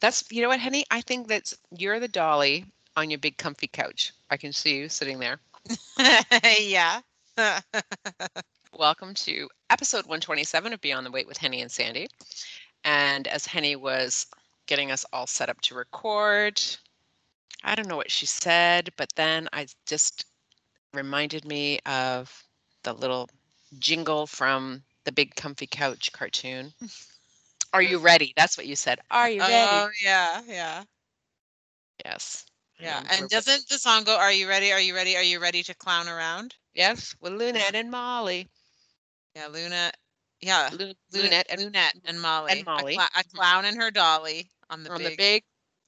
That's you know what, Henny? I think that's you're the dolly on your big comfy couch. I can see you sitting there. yeah. Welcome to episode 127 of Beyond the Weight with Henny and Sandy. And as Henny was getting us all set up to record, I don't know what she said, but then I just reminded me of the little jingle from the Big Comfy Couch cartoon. Are you ready? That's what you said. Are you ready? Oh yeah, yeah, yes. yeah. Mm, and And doesn't the song go, Are you ready? Are you ready? Are you ready to clown around? Yes, with Loonette and Molly. Yeah, Luna. Yeah. Lu- Luna- Loonette and Loonette and Molly. A Molly. cla- A, clown and her dolly on the on big the big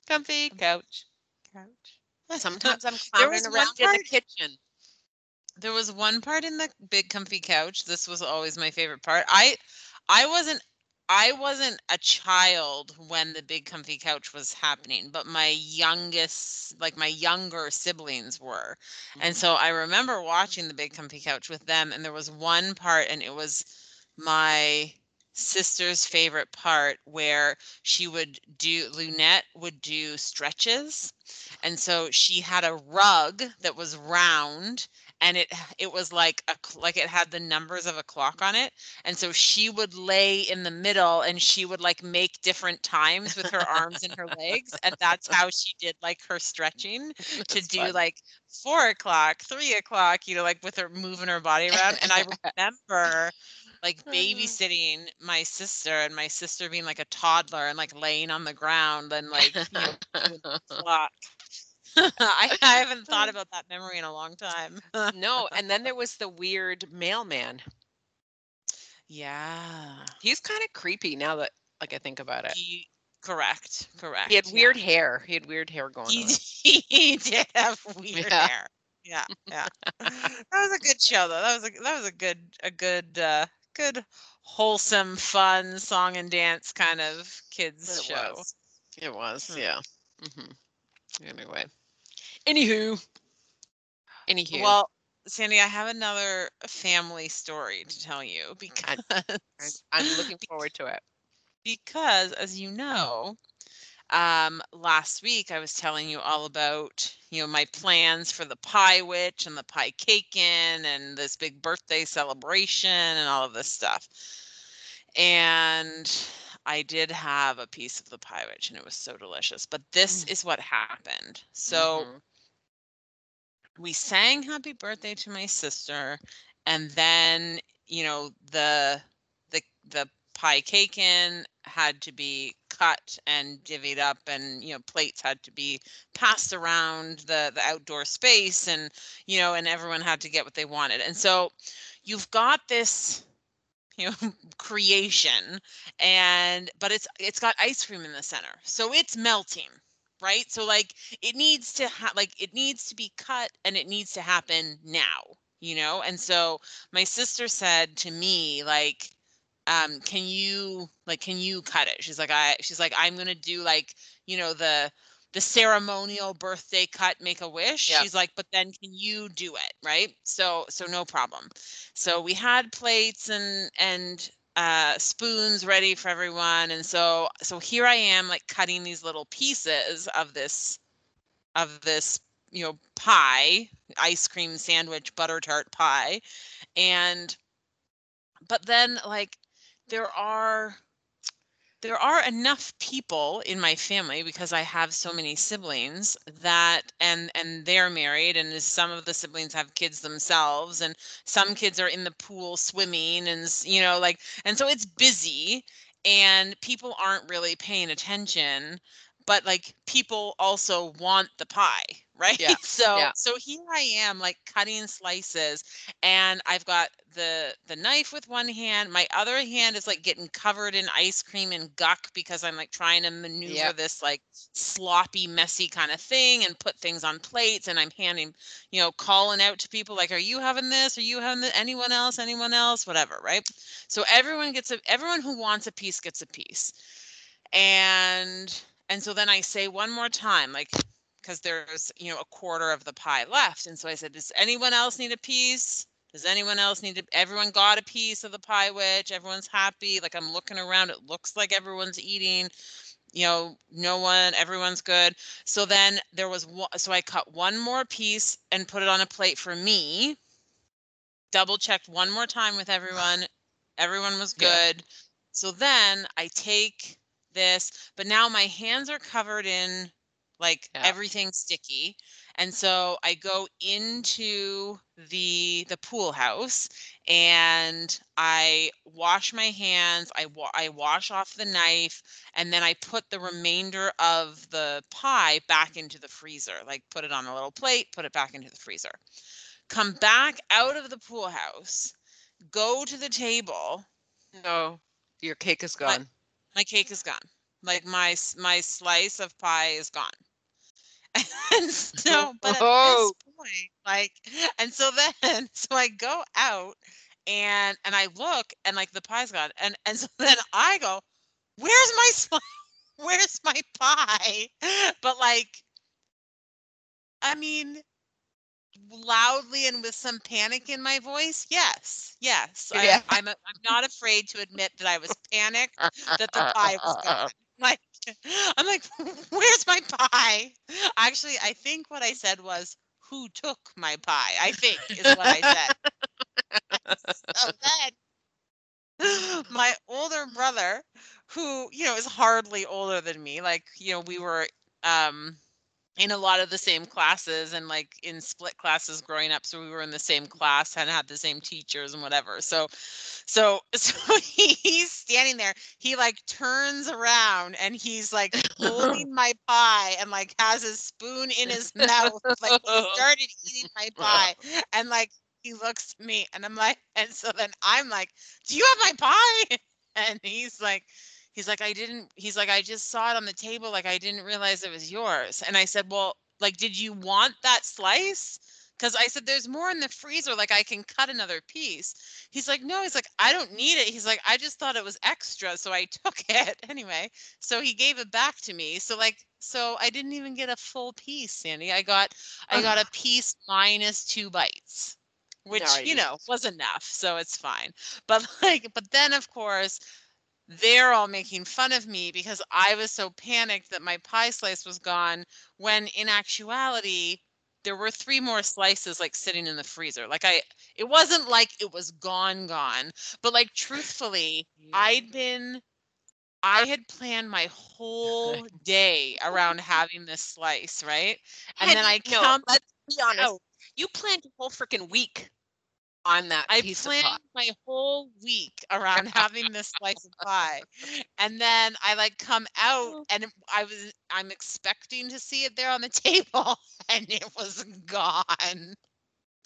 comfy couch. couch. Sometimes I'm clowning around in the kitchen. There was one part in the big comfy couch. This was always my favorite part. I I wasn't I wasn't a child when the big comfy couch was happening, but my youngest like my younger siblings were. And mm-hmm. so I remember watching the big comfy couch with them and there was one part and it was my sister's favorite part where she would do Loonette would do stretches. And so she had a rug that was round and it it was like a like it had the numbers of a clock on it and so she would lay in the middle and she would like make different times with her arms and her legs and that's how she did like her stretching to That's do fun. like four o'clock three o'clock you know like with her moving her body around and i remember like uh. babysitting my sister and my sister being like a toddler and like laying on the ground and like you know clock I, I haven't thought about that memory in a long time no, and then there was the weird mailman. yeah He's kind of creepy now that like I think about it. he, correct correct He had yeah. weird hair. He had weird hair going he, on. he did have weird Yeah. hair yeah yeah that was a good show though that was a that was a good a good uh good wholesome fun song and dance kind of kids It show was. It was, Hmm. yeah. hmm Anyway, anywho, anywho, well sandy i have another family story to tell you because I'm, I'm looking forward to it. because as you know um last week i was telling you all about you know my plans for the pie witch and the pie cakin and this big birthday celebration and all of this stuff and i did have a piece of the pie witch and it was so delicious but this Mm. is what happened so Mhm. We sang happy birthday to my sister and then you know the the the pie cakin had to be cut and divvied up and you know plates had to be passed around the the outdoor space and you know and everyone had to get what they wanted. And so you've got this you know creation and but it's it's got ice cream in the center. So it's melting right? So like it needs to ha- like it needs to be cut and it needs to happen now you know? And so my sister said to me like um can you like can you cut it? She's like i she's like i'm gonna do like you know the the ceremonial birthday cut make a wish. Yep. she's like but then can you do it? Right? So so no problem. So we had plates and and uh spoons ready for everyone and so so here i am like cutting these little pieces of this of this you know pie ice cream sandwich butter tart pie and but then like there are there are enough people in my family because I have so mm-hmm. many siblings that and and they're married and some of the siblings have kids themselves and some kids are in the pool swimming and you know like and so it's busy and people aren't really paying attention but like people also want the pie right Yeah, so yeah. so here i am like cutting slices and i've got the the knife with one hand my other hand is like getting covered in ice cream and guck because i'm like trying to maneuver Yep. this like sloppy messy kind of thing and put things on plates and i'm handing you know calling out to people like are you having this are you having this? anyone else anyone else whatever right so everyone gets a everyone who wants a piece gets a piece and and so then i say one more time like because there's you know a quarter of the pie left and so i said does anyone else need a piece does anyone else need to everyone got a piece of the pie witch everyone's happy like i'm looking around it looks like everyone's eating you know, no one, everyone's good. So then there was one, so I cut one more piece and put it on a plate for me. Double checked one more time with everyone. Everyone was Yeah. good. So then I take this, but now my hands are covered in like Yeah. everything sticky. And so I go into the the pool house and I wash my hands. I wa- I wash off the knife and then I put the remainder of the pie back into the freezer. Like put it on a little plate, put it back into the freezer. Come back out of the pool house, go to the table. No, your cake is My- gone. My cake is gone. Like my my slice of pie is gone. And so, but at this oh! point, like, and so then, so I go out and and I look and like the pie's gone, and and so then I go, where's my sli- where's my pie? But like, I mean, loudly and with some panic in my voice, yes, yes, I, Yeah. I'm a, I'm not afraid to admit that I was panicked that the pie was gone. Like, I'm like, where's my pie? Actually, I think what I said was, who took my pie? I think is what I said. so then, my older brother, who you know is hardly older than me, like you know, we were um in a lot of the same classes and like in split classes growing up so we were in the same class and had the same teachers and whatever. So so so he's standing there. He like turns around and he's like holding my pie and like has his spoon in his mouth like he started eating my pie and like he looks at me and i'm like and so then i'm like do you have my pie? And he's like he's like i didn't he's like i just saw it on the table like i didn't realize it was yours. And i said well like did you want that slice? Because i said there's more in the freezer like i can cut another piece. He's like no he's like i don't need it. He's like i just thought it was extra so i took it. Anyway so he gave it back to me so like so i didn't even get a full piece sandy. I got i got a uh-huh. piece minus two bites which you know was enough so it's fine. But like but then of course they're all making fun of me because I was so panicked that my pie slice was gone when in actuality there were three more slices like sitting in the freezer. Like I it wasn't like it was gone gone, but like truthfully, I'd been I had planned my whole day around having this slice, right? And then I no, come let's be honest. You planned a whole freaking week on that I piece planned of pie. my whole week around having this slice of pie. And then I like come out oh. and I was I'm expecting to see it there on the table and it was gone.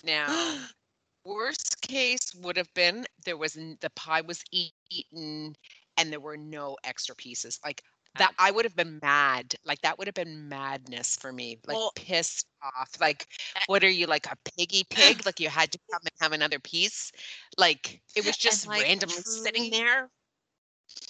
Now, worst case would have been there was the pie was eaten and there were no extra pieces. Like that, I would have been mad. Like that would have been madness for me. Like Well- pissed off. Like, eh what are you like a piggy pig? Like you had to come and have another piece. Like it was just like, randomly sitting there.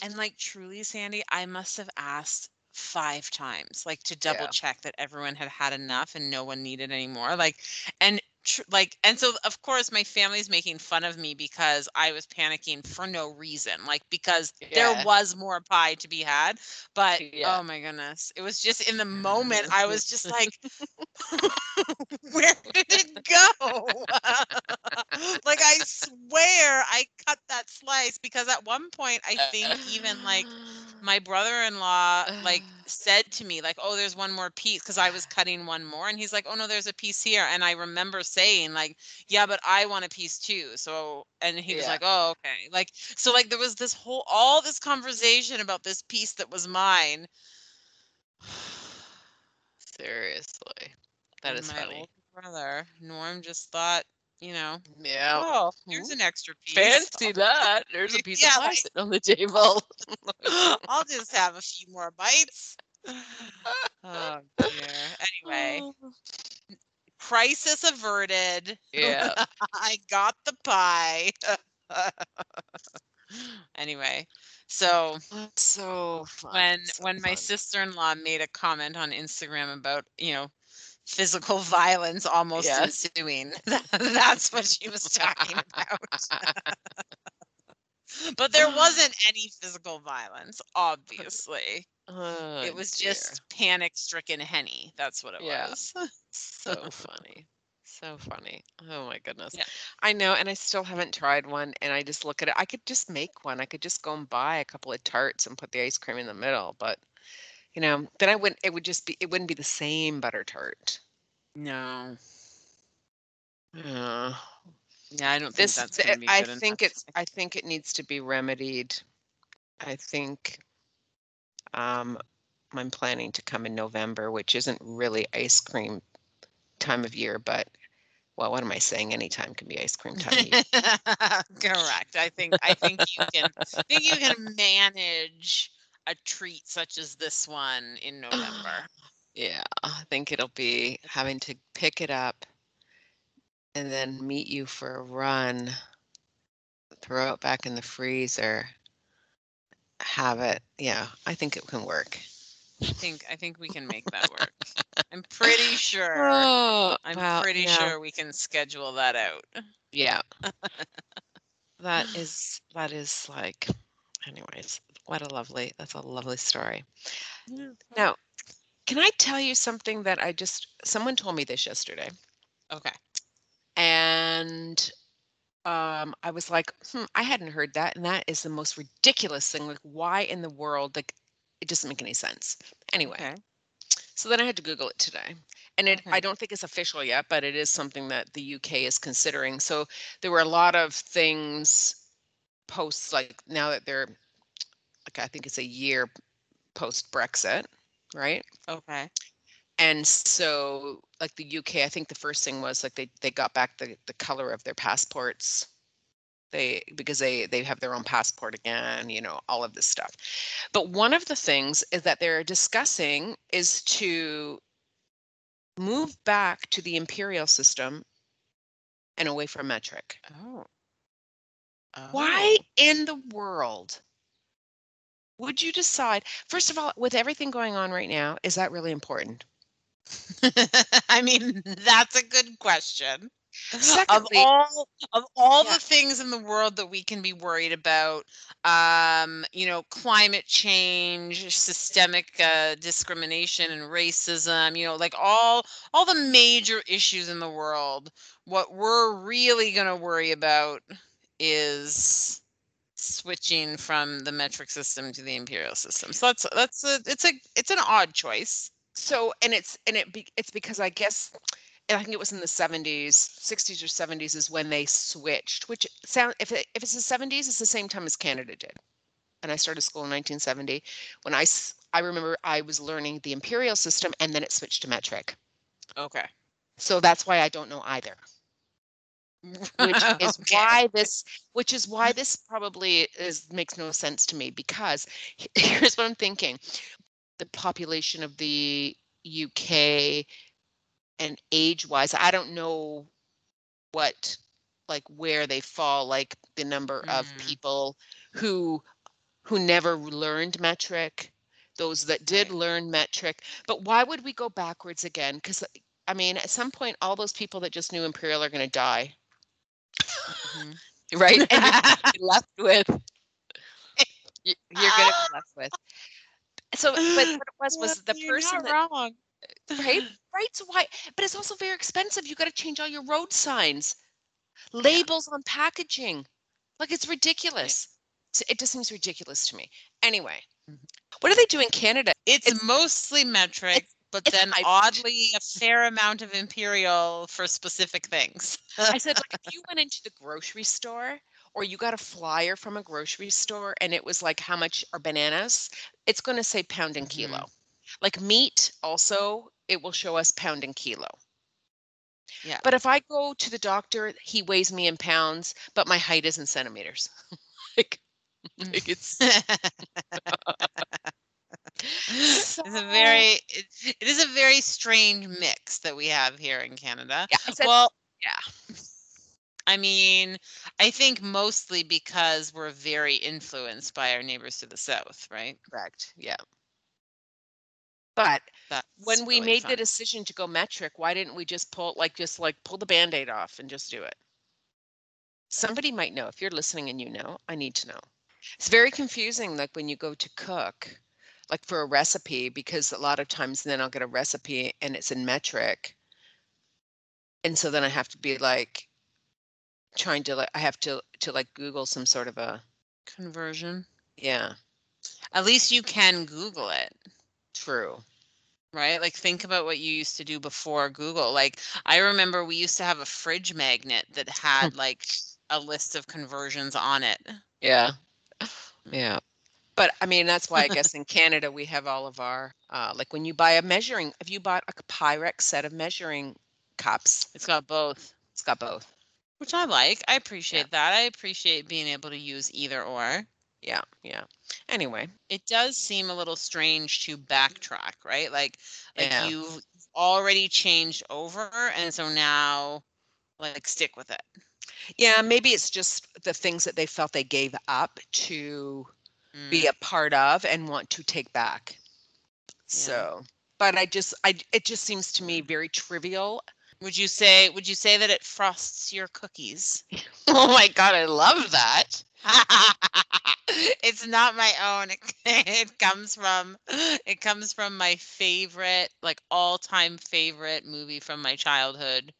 And like truly Sandy, I must have asked five times like to double Yeah. check that everyone had had enough and no one needed any more like and tr- like and so of course my family's making fun of me because I was panicking for no reason like because there was more pie to be had but Yeah. oh my goodness it was just in the moment I was just like where did it go like I swear I cut that slice because at one point I think even like my brother-in-law like said to me like oh there's one more piece because i was cutting one more and he's like oh no there's a piece here and i remember saying like yeah but i want a piece too so and he was Yeah. like oh okay like so like there was this whole all this conversation about this piece that was mine Seriously, that and is my funny. older brother norm just thought you know Yeah. oh here's an extra piece Fancy that. There's a piece Yeah, of pie like- on the table. i'll just have a few more bites oh dear anyway oh. Crisis averted Yeah. I got the pie. anyway, so That's so fun. when so when my sister-in-law made a comment on Instagram about, you know, physical violence almost Yes. ensuing, that's what she was talking about. But there wasn't any physical violence, obviously. Oh, it was dear. just panic stricken Henny. That's what it Yeah. was. so funny. So funny. Oh my goodness. Yeah. I know, and I still haven't tried one. And I just look at it. I could just make one. I could just go and buy a couple of tarts and put the ice cream in the middle. But you know, then I wouldn't. It would just be. It wouldn't be the same butter tart. No. Yeah. Yeah, I don't think This. that's gonna be I good think enough. it's. I think it needs to be remedied. I think. Um, I'm planning to come in November, which isn't really ice cream time of year, but well, what am I saying? Anytime can be ice cream time. Correct. I think I think you can I think you can manage a treat such as this one in November. Yeah, I think it'll be having to pick it up and then meet you for a run, throw it back in the freezer, have it. Yeah, I think it can work. I think I think we can make that work. I'm pretty sure. Oh, I'm well, pretty yeah, sure we can schedule that out. Yeah. That is that is like anyways, what a lovely that's a lovely story. Now, can I tell you something that I just someone told me this yesterday? Okay. And um i was like hmm, i hadn't heard that and that is the most ridiculous thing like why in the world like it doesn't make any sense anyway Okay. so then i had to google it today and it i don't think it's official yet but it is something that the uk is considering so there were a lot of things posts like now that they're like i think it's a year post brexit right Okay. And so like the UK, I think the first thing was like they they got back the the color of their passports. They because they they have their own passport again, you know, all of this stuff. But one of the things is that they're discussing is to move back to the imperial system and away from metric. Oh. Why Oh. in the world would you decide? First of all, with everything going on right now, is that really important? I mean, that's a good question. of all of all Yeah. the things in the world that we can be worried about, um, you know, climate change, systemic uh, discrimination and racism, you know, like all all the major issues in the world, what we're really going to worry about is switching from the metric system to the imperial system. So that's that's a it's a it's an odd choice. So and it's and it be, it's because I guess and I think it was in the 70s, 60s or 70s is when they switched. Which sound if it, if it's the 70s, it's the same time as Canada did. And I started school in 1970. When I I remember I was learning the imperial system and then it switched to metric. Okay. So that's why I don't know either. Which is Okay. why this which is why this probably is makes no sense to me because here's what I'm thinking. The population of the UK and age wise, I don't know what like where they fall, like the number of Mhm. people who who never learned metric, those that did Right. learn metric. But why would we go backwards again? Because I mean, at some point, all those people that just knew imperial are going to die, Mhm. right? And you're left with you're going to be left with. So, but what it was was the You're person that wrong. right? Right so why but it's also very expensive. You got to change all your road signs labels on packaging. Like it's ridiculous. It just seems ridiculous to me. Anyway Mhm. what do they do in canada? It's, It's- mostly metric, but it's then oddly a fair amount of imperial for specific things. i said like if you went into the grocery store or you got a flyer from a grocery store and it was like how much are bananas it's going to say pound and kilo mm-hmm. like meat also it will show us pound and kilo Yeah. But if I go to the doctor, he weighs me in pounds, but my height is in centimeters. like, mm. like it's it's a very it, it is a very strange mix that we have here in Canada. yeah. Said, well, yeah. I mean, I think mostly because we're very influenced by our neighbors to the south, right? correct. Yeah. But That's when we really made fun. the decision to go metric, why didn't we just pull like just like pull the band-aid off and just do it? Somebody might know. If you're listening and you know, I need to know. It's very confusing, like when you go to cook, like for a recipe, because a lot of times then I'll get a recipe and it's in metric. And so then I have to be like trying to like I have to to like Google some sort of a Conversion. yeah, At least you can Google it. true. right? Like think about what you used to do before Google. Like I remember we used to have a fridge magnet that had like a list of conversions on it. Yeah. Yeah. But I mean, that's why I guess in Canada we have all of our uh like when you buy a measuring, if you bought a Pyrex set of measuring cups, It's got both, it's got both. Which I like. I appreciate that. I appreciate being able to use either or. Yeah, yeah. Anyway, It does seem a little strange to backtrack, right? Like like Yeah. you've already changed over and so now like stick with it. yeah, maybe it's just the things that they felt they gave up to Mm. be a part of and want to take back. So, but I just I it just seems to me very trivial. Would you say would you say that it frosts your cookies? Oh my god, I love that. it's not my own. It, it comes from it comes from my favorite, like all-time favorite movie from my childhood,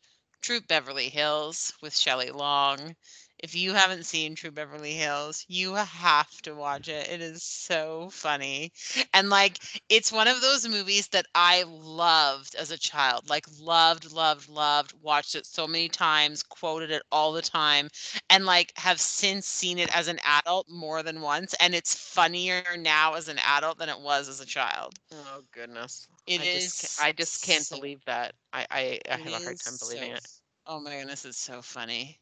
Troop Beverly Hills with Shelley Long. If you haven't seen Troop Beverly Hills, you have to watch it. It is so funny. And like it's one of those movies that I loved as a child. Like loved, loved, loved, watched it so many times, quoted it all the time, and like have since seen it as an adult more than once. And it's funnier now as an adult than it was as a child. Oh goodness. It I is just, I just can't so- believe that. I I, I have a hard time believing so it. Oh my goodness, it's so funny.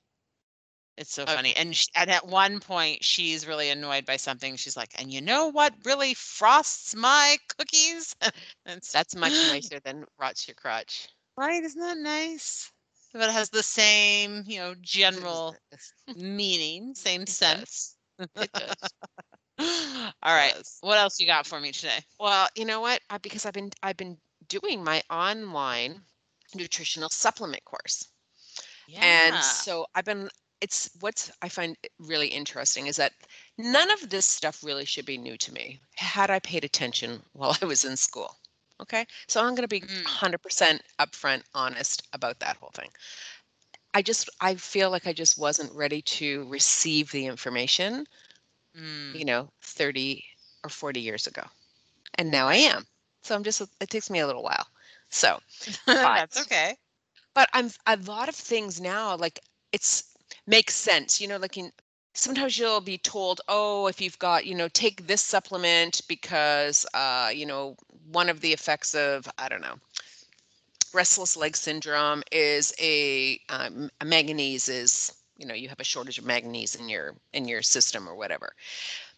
It's so Okay. funny. And sh- and at one point she's really annoyed by something. She's like, "And you know what really frosts my cookies?" That's much nicer than rots your crotch. right, isn't that nice? But it has the same, you know, general meaning, same It does. sense. It does. All right. does. What else you got for me today? Well, you know what? I, because I've been I've been doing my online nutritional supplement course. Yeah. And so I've been it's what's I find really interesting is that none of this stuff really should be new to me had I paid attention while I was in school. Okay? So I'm going to be Mm. 100% upfront honest about that whole thing. I just I feel like I just wasn't ready to receive the information, Mm, you know, 30 or 40 years ago. And now I am. So I'm just it takes me a little while. So, That's okay. but I'm a lot of things now like it's makes sense you know like in sometimes you'll be told oh if you've got you know take this supplement because uh you know one of the effects of i don't know restless leg syndrome is a, um, a manganese is you know you have a shortage of manganese in your in your system or whatever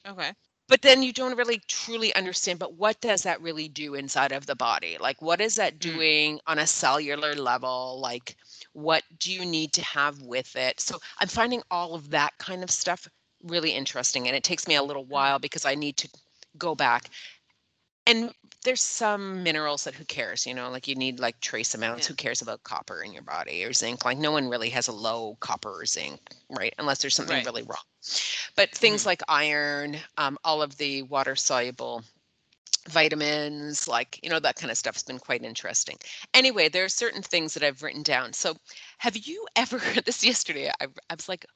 Okay. but then you don't really truly understand but what does that really do inside of the body like what is that Mm. doing on a cellular level like what do you need to have with it? So i'm finding all of that kind of stuff really interesting and it takes me a little while because i need to go back. And there's some minerals that who cares you know like you need like trace amounts. Yeah. who cares about copper in your body or zinc? Like no one really has a low copper or zinc right? Unless there's something Right. really wrong. But things like iron um, all of the water soluble vitamins like you know that kind of stuff has been quite interesting. Anyway there are certain things that i've written down. So have you ever heard this yesterday? I, I was like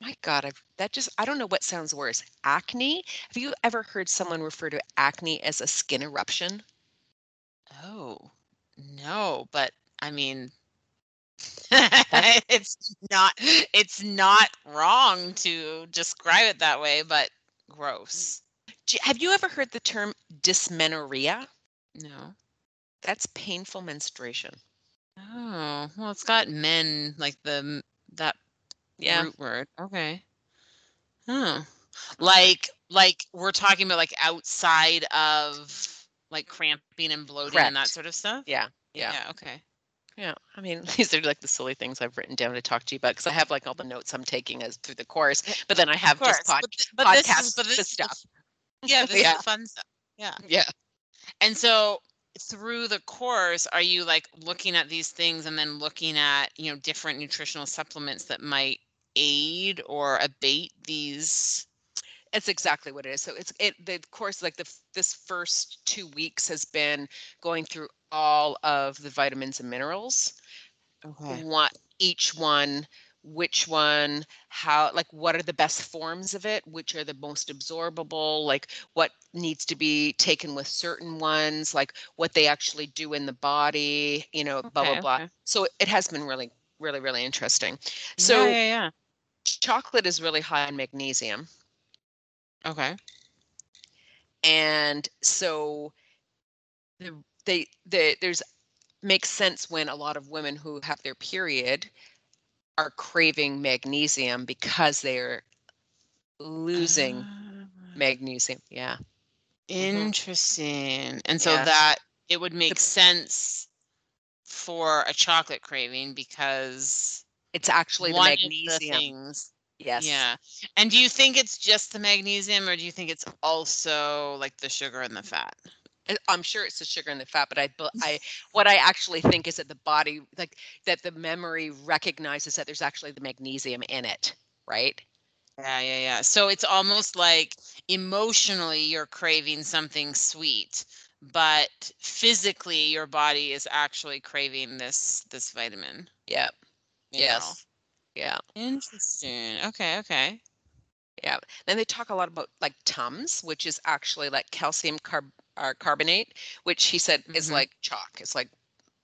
my god I've, that just i don't know what sounds worse acne? Have you ever heard someone refer to acne as a skin eruption? Oh, no, but I mean, it's not it's not wrong to describe it that way, but mm. gross. Do have you ever heard the term dysmenorrhea No. that's painful menstruation Oh, well, it's got men like the that yeah root word. Okay. Oh, like like we're talking about like outside of like cramping and bloating and that sort of stuff. yeah yeah Yeah. Okay. Yeah, I mean, these are like the silly things I've written down to talk to you about because I have like all the notes I'm taking as through the course, but then I have just pod, but, th- but this is but this is stuff. F- Yeah, this Yeah. is fun stuff. Yeah. Yeah. And so through the course, are you like looking at these things and then looking at, you know, different nutritional supplements that might aid or abate these It's exactly what it is. So it's it the course like the this first two weeks has been going through all of the vitamins and minerals. okay What each one, which one, how like what are the best forms of it, which are the most absorbable, like what needs to be taken with certain ones, like what they actually do in the body, you know, blah blah Okay, blah. okay. So it has been really really really interesting. So yeah yeah chocolate is really high in magnesium. okay and so the, they the, there's makes sense when a lot of women who have their period are craving magnesium because they're losing Ah, magnesium yeah interesting and so Yeah. that it would make sense for a chocolate craving because it's actually the one of the things yes Yeah. And do you think it's just the magnesium or do you think it's also like the sugar and the fat? I'm sure it's the sugar and the fat but i i what i actually think is that the body like that the memory recognizes that there's actually the magnesium in it right Yeah, yeah, yeah. So it's almost like emotionally you're craving something sweet, but physically your body is actually craving this this vitamin. yeah mineral. yes yeah Interesting. Okay, okay. Yeah. Then they talk a lot about like Tums, which is actually like calcium carb uh, carbonate, which he said is Mhm. like chalk. It's like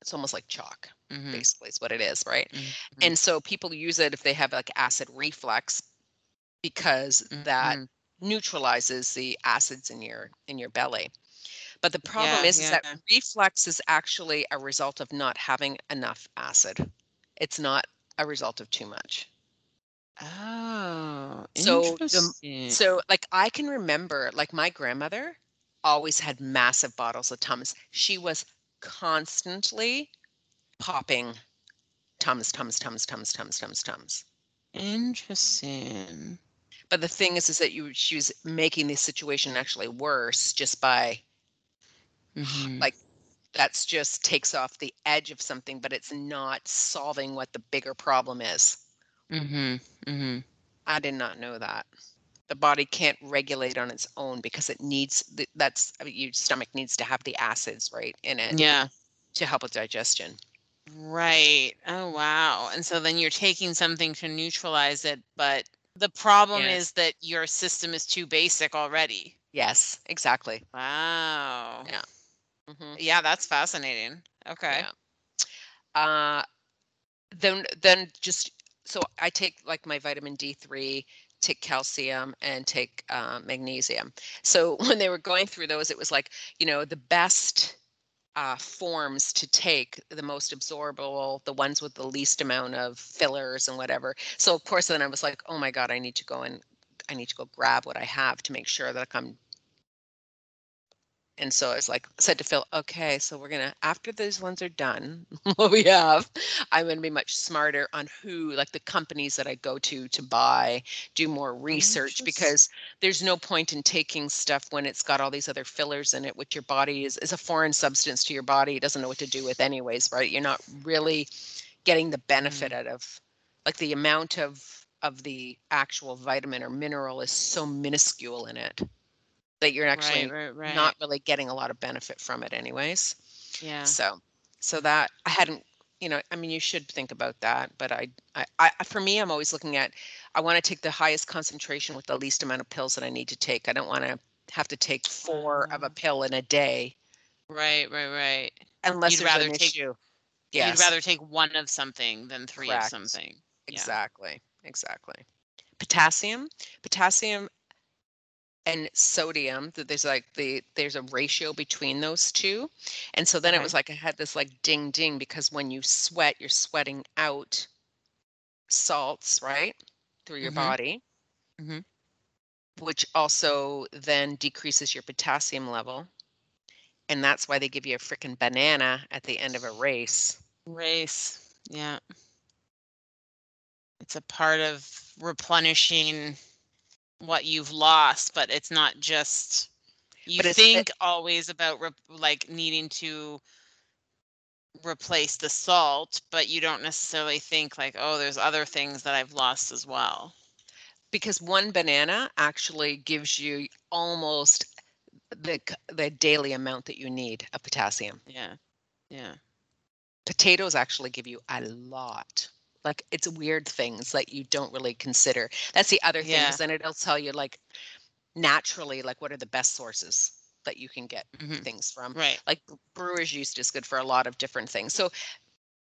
it's almost like chalk, Mhm, basically, is what it is, right? mhm, And so people use it if they have like acid reflux because that mhm. neutralizes the acids in your in your belly. But the problem Yeah, is, is that reflux is actually a result of not having enough acid. It's not a result of too much. Oh, So the-. So, like, I can remember, like, my grandmother always had massive bottles of Tums. She was constantly popping Tums, Tums, Tums, Tums, Tums, Tums, Tums. Interesting. But the thing is, is that you she was making the situation actually worse just by Mhm. like that's just takes off the edge of something, but it's not solving what the bigger problem is. Mm-hmm. Mm-hmm. I did not know that. The body can't regulate on its own because it needs th- that's I mean, your stomach needs to have the acids right in it Yeah. to help with digestion. Right. Oh, wow. And so then you're taking something to neutralize it, but the problem Yeah. is that your system is too basic already. Yes, exactly. Wow. Yeah. hmm Yeah, that's fascinating. Okay. Yeah. Uh, then then just so I take like my vitamin D3, take calcium, and take uh, magnesium. So when they were going through those, it was like you know the best uh, forms to take, the most absorbable, the ones with the least amount of fillers and whatever. So of course, then I was like, oh my god, I need to go and I need to go grab what I have to make sure that I'm and so I was like said to Phil, okay, so we're gonna after those ones are done, what we have, I'm gonna be much smarter on who like the companies that I go to to buy, do more research because there's no point in taking stuff when it's got all these other fillers in it, which your body is is a foreign substance to your body. It doesn't know what to do with anyways, right? You're not really getting the benefit mm. out of like the amount of of the actual vitamin or mineral is so minuscule in it that you're actually right, right, right. not really getting a lot of benefit from it anyways yeah. so so that i hadn't you know i mean you should think about that but I, I i for me i'm always looking at i want to take the highest concentration with the least amount of pills that i need to take i don't want to have to take four of a Ah. pill in a day Right, right, right. unless You'd rather an take- issue yes You'd rather take one of something than three Correct. of something. yeah. exactly exactly potassium potassium and sodium that there's like the there's a ratio between those two and so then it was like i had this like ding ding because when you sweat you're sweating out salts right through your Mhm. body Mhm. which also then decreases your potassium level and that's why they give you a freaking banana at the end of a race Race. Yeah. It's a part of replenishing what you've lost, but it's not just you think always about rep- like needing to replace the salt, but you don't necessarily think like, oh, there's other things that I've lost as well. because one banana actually gives you almost the the daily amount that you need of potassium. Yeah. Yeah. Potatoes actually give you a lot. Like it's weird things that you don't really consider. That's the other thing, Yeah. because then it'll tell you like naturally, like what are the best sources that you can get Mhm. things from. Right. Like brewer's yeast is good for a lot of different things. So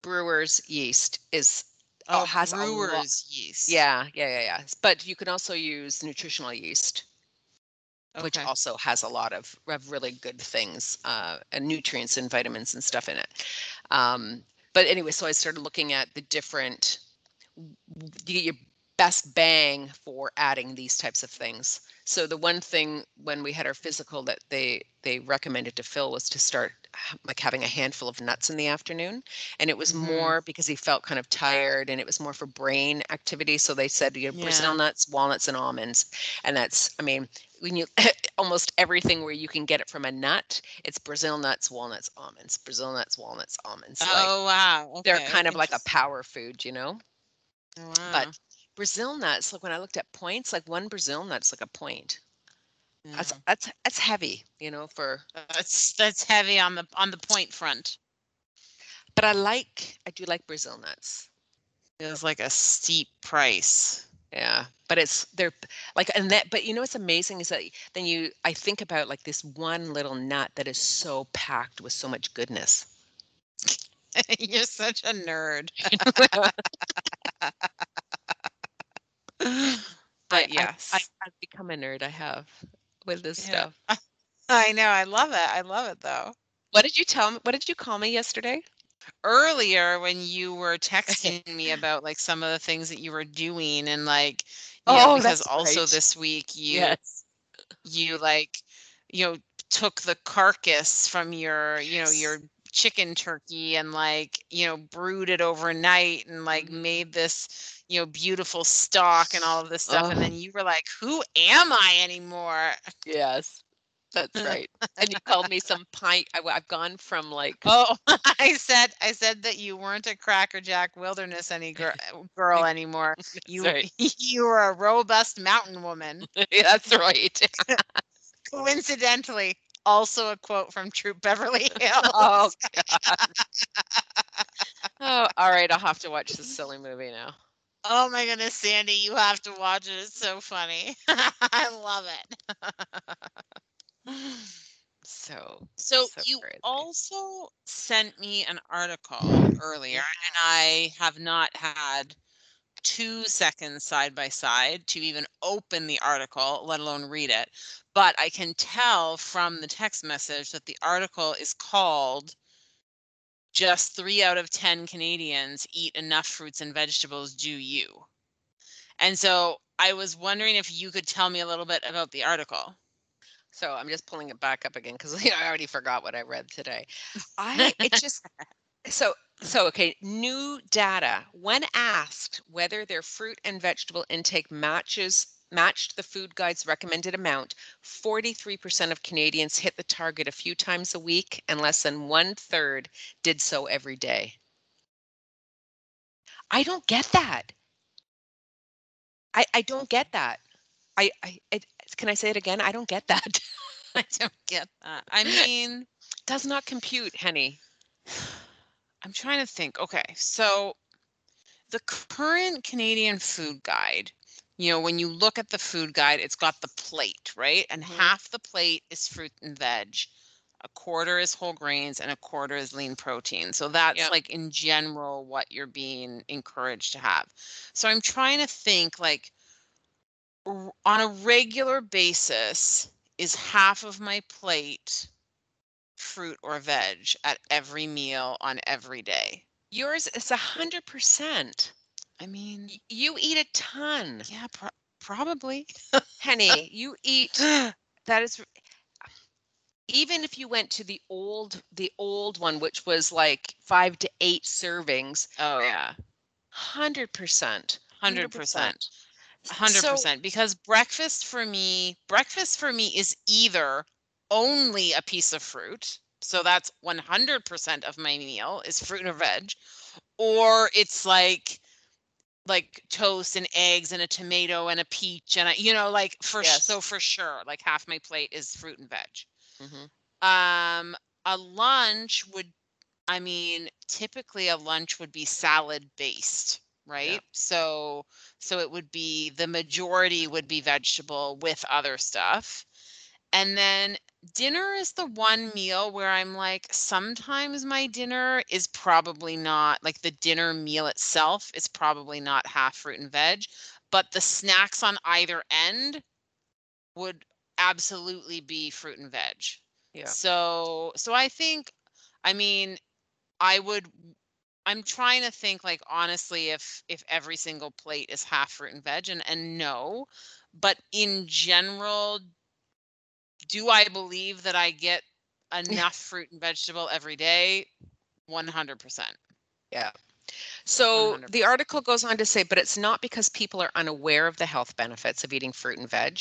brewer's yeast is Oh, has a lot- brewer's yeast. yeah, yeah, yeah, yeah. But you can also use nutritional yeast. which also has a lot of, of really good things uh, and nutrients and vitamins and stuff in it. Um, but anyway, so I started looking at the different, you get your best bang for adding these types of things. So the one thing when we had our physical that they they recommended to Phil was to start like having a handful of nuts in the afternoon, and it was Mhm. more because he felt kind of tired, and it was more for brain activity. So they said you know, Brazil nuts, walnuts, and almonds, and that's I mean when you almost everything where you can get it from a nut, it's Brazil nuts, walnuts, almonds, Brazil nuts, walnuts, almonds. like, Oh wow. they're kind of like a power food, you know. Oh, wow. But Brazil nuts, like when I looked at points, like one Brazil nut's like a point. That's Yeah. that's that's heavy, you know, for that's that's heavy on the on the point front. but I like I do like Brazil nuts. It's like a steep price. Yeah. But it's they're like and that but you know what's amazing is that then you I think about like this one little nut that is so packed with so much goodness. You're such a nerd. But yes. I, I've become a nerd. I have with this Yeah. stuff. I know. I love it. I love it though. What did you tell me? What did you call me yesterday? Earlier when you were texting me about like some of the things that you were doing and like you know, Oh, because also right. this week you Yes. you like you know took the carcass from your you know your chicken turkey and like you know brewed it overnight and like Mhm. made this you know beautiful stock and all of this stuff and then you were like who am i anymore Yes. That's right. and you called me some pint. I, have gone from like oh i said i said that you weren't a cracker jack wilderness any uh, girl, girl anymore you right. you were a robust mountain woman that's right. coincidentally also a quote from troop beverly hills oh oh, all right. I'll have to watch this silly movie now. Oh my goodness, Sandy, you have to watch it. It's so funny. I love it. So So, you crazy. also sent me an article earlier, and I have not had two seconds side by side to even open the article, let alone read it. But I can tell from the text message that the article is called Just Three Out of 10 Canadians Eat Enough Fruits and Vegetables, Do You? And so I was wondering if you could tell me a little bit about the article. So I'm just pulling it back up again because I already forgot what I read today. I it just so so okay. New data. When asked whether their fruit and vegetable intake matches matched the food guide's recommended amount, 43% of Canadians hit the target a few times a week, and less than one third did so every day. I don't get that. I I don't get that. I I it, can I say it again? I don't get that. I don't get that. I mean, Does not compute, Henny. I'm trying to think. Okay, so the current Canadian food guide, you know, when you look at the food guide, it's got the plate, right? And Mhm. half the plate is fruit and veg, a quarter is whole grains, and a quarter is lean protein. So that's Yep. like in general what you're being encouraged to have. So I'm trying to think like on a regular basis, is half of my plate fruit or veg at every meal on every day? Yours is a hundred percent. I mean, You eat a ton, yeah, pro- probably. Henny. You eat. That is. Even if you went to the old, the old one, which was like five to eight servings, oh yeah, hundred percent. hundred percent, hundred So- percent. Because breakfast for me, breakfast for me is either only a piece of fruit so that's 100% of my meal is fruit or veg or it's like like toast and eggs and a tomato and a peach and a, you know like for so for sure like half my plate is fruit and veg mm-hmm. um a lunch would i mean typically a lunch would be salad based right yeah. so so it would be the majority would be vegetable with other stuff and then dinner is the one meal where I'm like, sometimes my dinner is probably not like the dinner meal itself is probably not half fruit and veg, but the snacks on either end would absolutely be fruit and veg. Yeah. So so I think I mean I would I'm trying to think like honestly if if every single plate is half fruit and veg and and no, but in general do I believe that I get enough fruit and vegetable every day? 100%. Yeah. So 100%. the article goes on to say, but it's not because people are unaware of the health benefits of eating fruit and veg,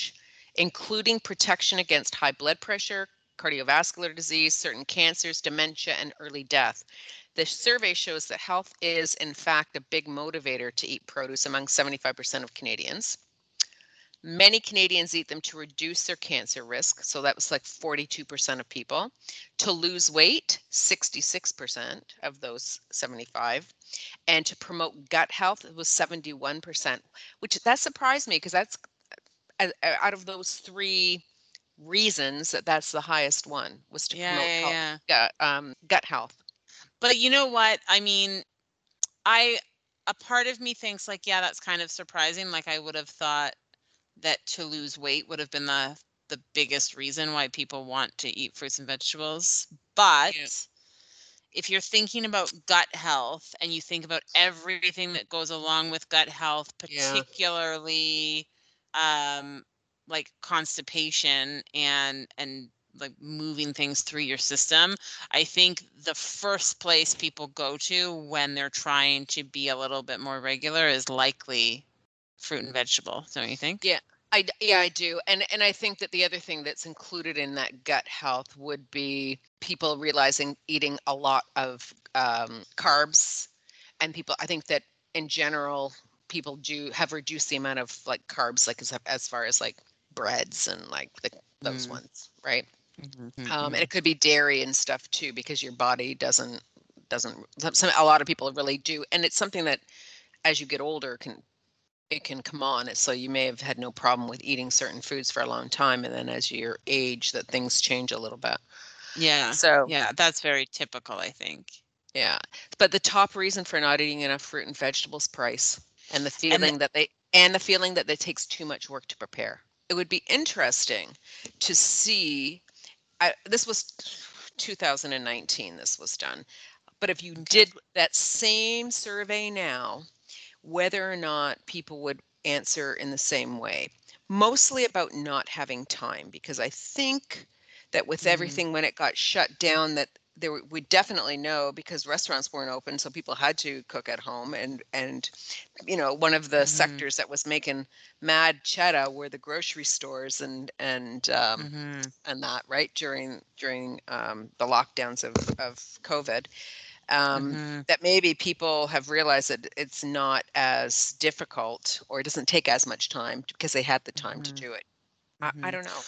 including protection against high blood pressure, cardiovascular disease, certain cancers, dementia, and early death. The survey shows that health is, in fact, a big motivator to eat produce among 75% of Canadians. Many Canadians eat them to reduce their cancer risk. So that was like 42% of people. To lose weight, 66% of those 75. And to promote gut health, it was 71%, which that surprised me because that's uh, uh, out of those three reasons that that's the highest one was to yeah, promote yeah, health, yeah. Gut, um, gut health. But you know what? I mean, I a part of me thinks like, yeah, that's kind of surprising. Like I would have thought that to lose weight would have been the the biggest reason why people want to eat fruits and vegetables. But yeah. if you're thinking about gut health and you think about everything that goes along with gut health, particularly yeah. um, like constipation and and like moving things through your system, I think the first place people go to when they're trying to be a little bit more regular is likely fruit and vegetable, don't you think? Yeah. I yeah, I do. And and I think that the other thing that's included in that gut health would be people realizing eating a lot of um, carbs and people I think that in general people do have reduced the amount of like carbs like as, as far as like breads and like the, those mm. ones, right? Mm-hmm. Um, and it could be dairy and stuff too because your body doesn't doesn't some a lot of people really do and it's something that as you get older can it can come on. So you may have had no problem with eating certain foods for a long time, and then as you age, that things change a little bit. Yeah. So yeah, that's very typical, I think. Yeah, but the top reason for not eating enough fruit and vegetables price, and the feeling and the, that they and the feeling that it takes too much work to prepare. It would be interesting to see. I, this was 2019. This was done, but if you did that same survey now whether or not people would answer in the same way. Mostly about not having time, because I think that with mm-hmm. everything when it got shut down, that there we definitely know because restaurants weren't open, so people had to cook at home. And and you know one of the mm-hmm. sectors that was making mad cheddar were the grocery stores and and um, mm-hmm. and that right during during um, the lockdowns of of COVID um, mm-hmm. that maybe people have realized that it's not as difficult or it doesn't take as much time because they had the time mm-hmm. to do it. Mm-hmm. I, I, mm-hmm. don't know.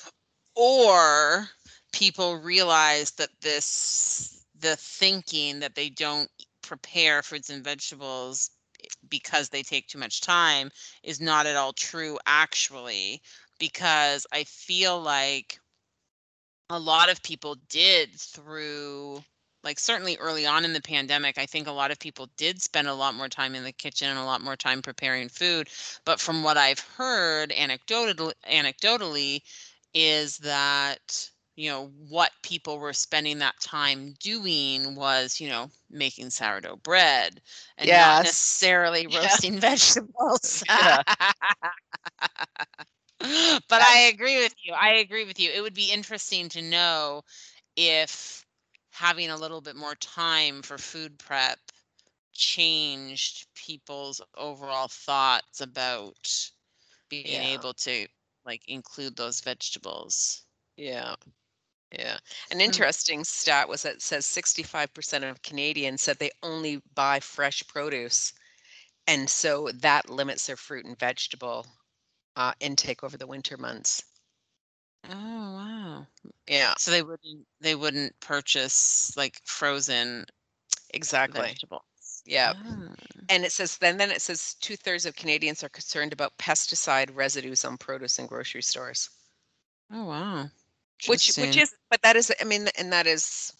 Or people realize that this, the thinking that they don't prepare fruits and vegetables eh, because they take too much time is not at all true, actually, because I feel like a lot of people did through like certainly early on in the pandemic, I think a lot of people did spend a lot more time in the kitchen and a lot more time preparing food. But from what I've heard anecdotally, anecdotally is that you know what people were spending that time doing was you know making sourdough bread and yes. not necessarily roasting yeah. vegetables but i agree with you i agree with you it would be interesting to know if having a little bit more time for food prep changed people's overall thoughts about being yeah. able to like include those vegetables. Yeah. Yeah. An interesting stat was that it says 65% of Canadians said they only buy fresh produce. And so that limits their fruit and vegetable uh, intake over the winter months. Oh wow. Yeah, So they wouldn't they wouldn't purchase like frozen exactly. vegetables. Yeah. Ah. And it says then then it says two thirds of Canadians are concerned about pesticide residues on produce in grocery stores. Oh wow. Which which is but that is I mean and that is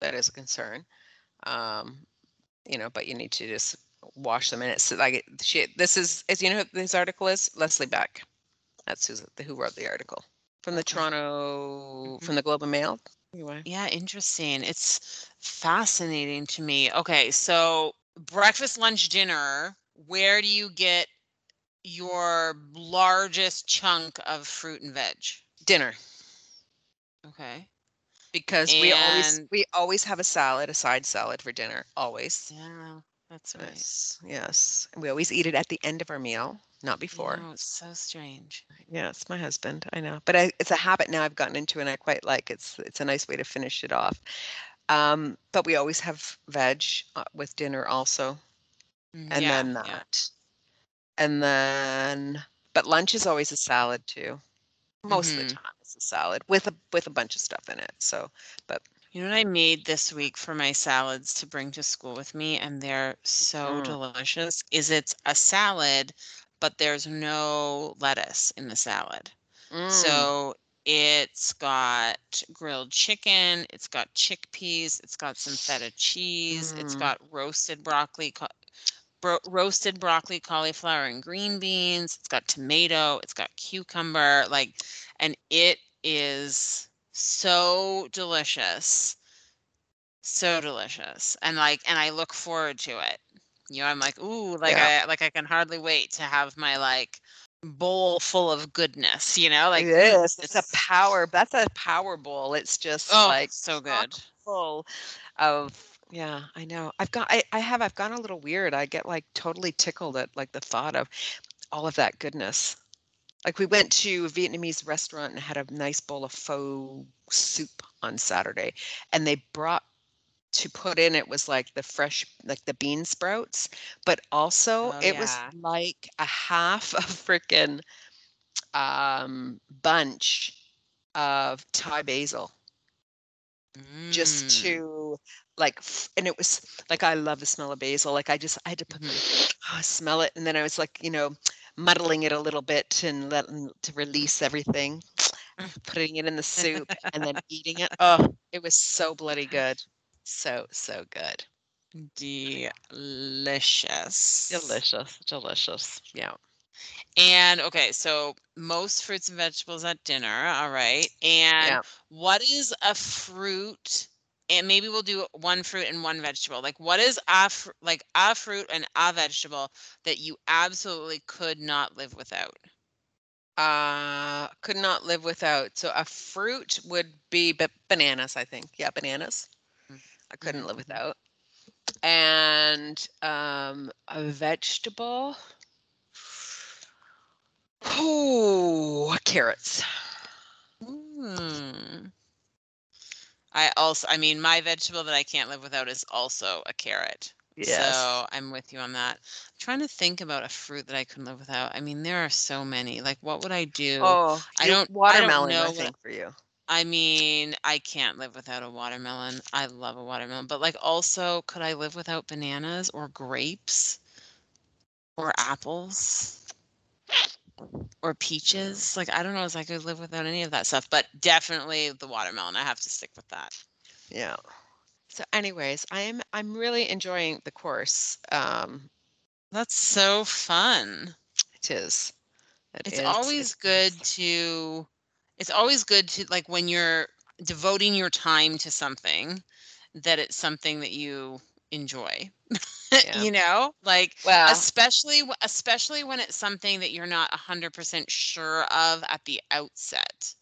that is a concern. Um, you know, but you need to just wash them and it's like she this is as you know this article is Leslie Beck. That's who's who wrote the article. From the. Toronto Mhm. from the Globe and Mail. Anyway. Yeah, interesting. It's fascinating to me. Okay, so breakfast, lunch, dinner, where do you get your largest chunk of fruit and veg? Dinner. Okay. Because we always And- we always have a salad, a side salad for dinner. Always. Yeah, that's right. Yes. Yes. We always eat it at the end of our meal, not before. No, it's so strange. Yes, my husband. I know, but I, it's a habit now I've gotten into, and I quite like. It's it's a nice way to finish it off. Um, but we always have veg uh, with dinner also, Mm, and yeah, then yeah. that, and then but lunch is always a salad too. Most of the time, salad with a with a bunch of stuff in it. So, but You know what I made this week for my salads to bring to school with me, and they're so Mm. delicious. Is it's a salad, but there's no lettuce in the salad. mm, So it's got grilled chicken, it's got chickpeas, it's got some feta cheese, It's got roasted broccoli, bro- roasted broccoli, cauliflower, and green beans. It's got tomato, it's got cucumber, like, and it is so delicious, so delicious, and like, and I look forward to it. You know, I'm like, ooh, like Yeah. I like I can hardly wait to have my like bowl full of goodness, you know, like it mm, is. It's a power. That's a power bowl. It's just oh, like so good. full of yeah i know i've got I, I have i've gone a little weird i get like totally tickled at like the thought of all of that goodness like we went to a vietnamese restaurant and had a nice bowl of pho soup on saturday and they brought to put in it was like the fresh like the bean sprouts but also Oh, it was like a half a freaking um bunch of thai basil. Just Mm, to like f- and it was like i love the smell of basil like i just i had to put, mhm. smell it and then i was like you know muddling it a little bit and letting to release everything mm. putting it in the soup and then eating it oh it was so bloody good so so good Delicious. delicious delicious yeah And okay, so most fruits and vegetables at dinner, all right. And Yeah. what is a fruit? And maybe we'll do one fruit and one vegetable. Like what is a fr- like a fruit and a vegetable that you absolutely could not live without? uh could not live without so a fruit would be ba- bananas i think yeah bananas Mm, i couldn't live mhm. without and um a vegetable oh carrots Mm. I also, I mean, my vegetable that I can't live without is also a carrot. So I'm with you on that. I'm trying to think about a fruit that I couldn't live without. I mean, there are so many. Like, what would I do? oh I don't- I don't watermelon know i what- think for you I mean, I can't live without a watermelon. I love a watermelon, but like also, could I live without bananas or grapes or apples or peaches? Like, I don't know if I could live without any of that stuff, but definitely the watermelon. I have to stick with that. yeah so anyways i am i'm really enjoying the course um That's so fun. it is It It's is- always it good is. to it's always good to like when you're devoting your time to something that it's something that you enjoy. Yeah. you know? Like well especially especially when it's something that you're not 100% sure of at the outset.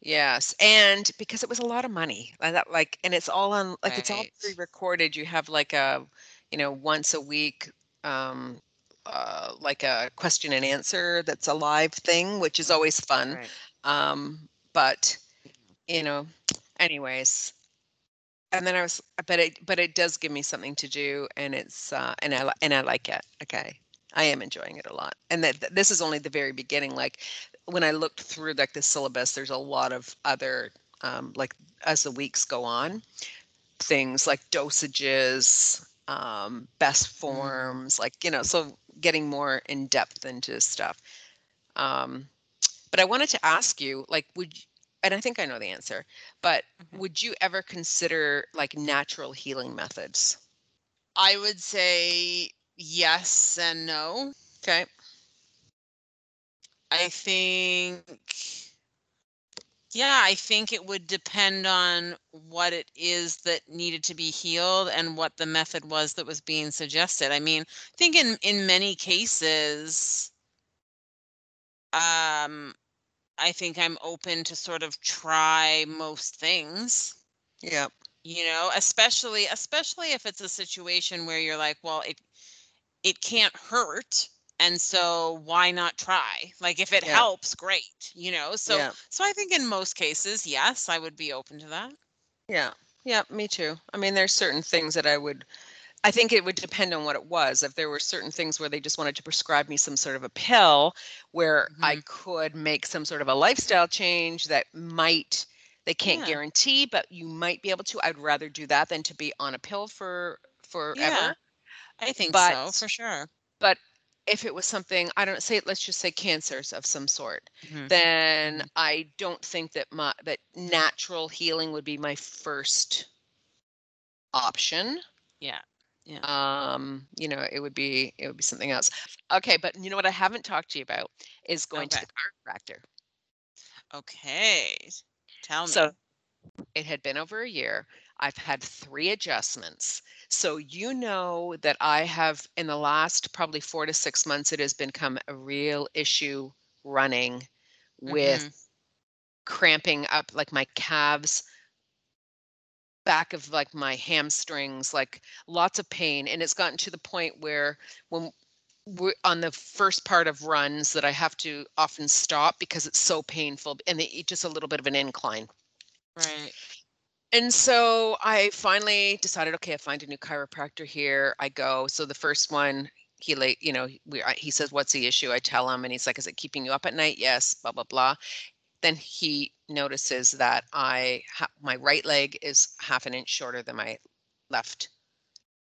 Yes, and because it was a lot of money, like that, like, and it's all on, like, it's all pre-recorded. You have like a, you know, once a week, um, uh, like a question and answer that's a live thing, which is always fun. Right. Um, but you know, anyways. And then I was, but it, but it does give me something to do, and it's, uh, and I, and I like it. Okay, I am enjoying it a lot, and that this is only the very beginning. Like when I looked through like the syllabus, there's a lot of other, um, like as the weeks go on, things like dosages, um, best forms, like you know, so getting more in depth into stuff. Um, but I wanted to ask you, like, would and I think I know the answer, but Mhm. would you ever consider like natural healing methods? I would say yes and no. Okay. I think, yeah, I think it would depend on what it is that needed to be healed and what the method was that was being suggested. I mean, I think in in many cases, um, I think I'm open to sort of try most things. Yeah. You know, especially especially if it's a situation where you're like, well, it it can't hurt and so why not try like if it Yeah. helps great you know so Yeah. so i think in most cases yes i would be open to that Yeah. Yeah. Me too. I mean, there's certain things that I would. I think it would depend on what it was. If there were certain things where they just wanted to prescribe me some sort of a pill where I could make some sort of a lifestyle change that might they can't Yeah. guarantee, but you might be able to. I'd rather do that than to be on a pill for forever. yeah i think But- so for sure But if it was something, I don't say, let's just say cancers of some sort, Mhm. then Mhm. I don't think that my that natural healing would be my first option. yeah Um, you know, it would be it would be something else. Okay, but you know what I haven't talked to you about is going Okay. to the chiropractor. okay tell me So it had been over a year. I've had three adjustments. So you know that I have in the last probably four to six months, it has become a real issue running with Mhm. cramping up like my calves back of like my hamstrings like lots of pain and it's gotten to the point where when we're on the first part of runs that i have to often stop because it's so painful and it, just a little bit of an incline. Right. And so i finally decided okay i find a new chiropractor here i go. So the first one he late you know we, I, he says what's the issue? I tell him and he's like is it keeping you up at night? Yes blah blah blah. Then he notices that i ha- my right leg is half an inch shorter than my left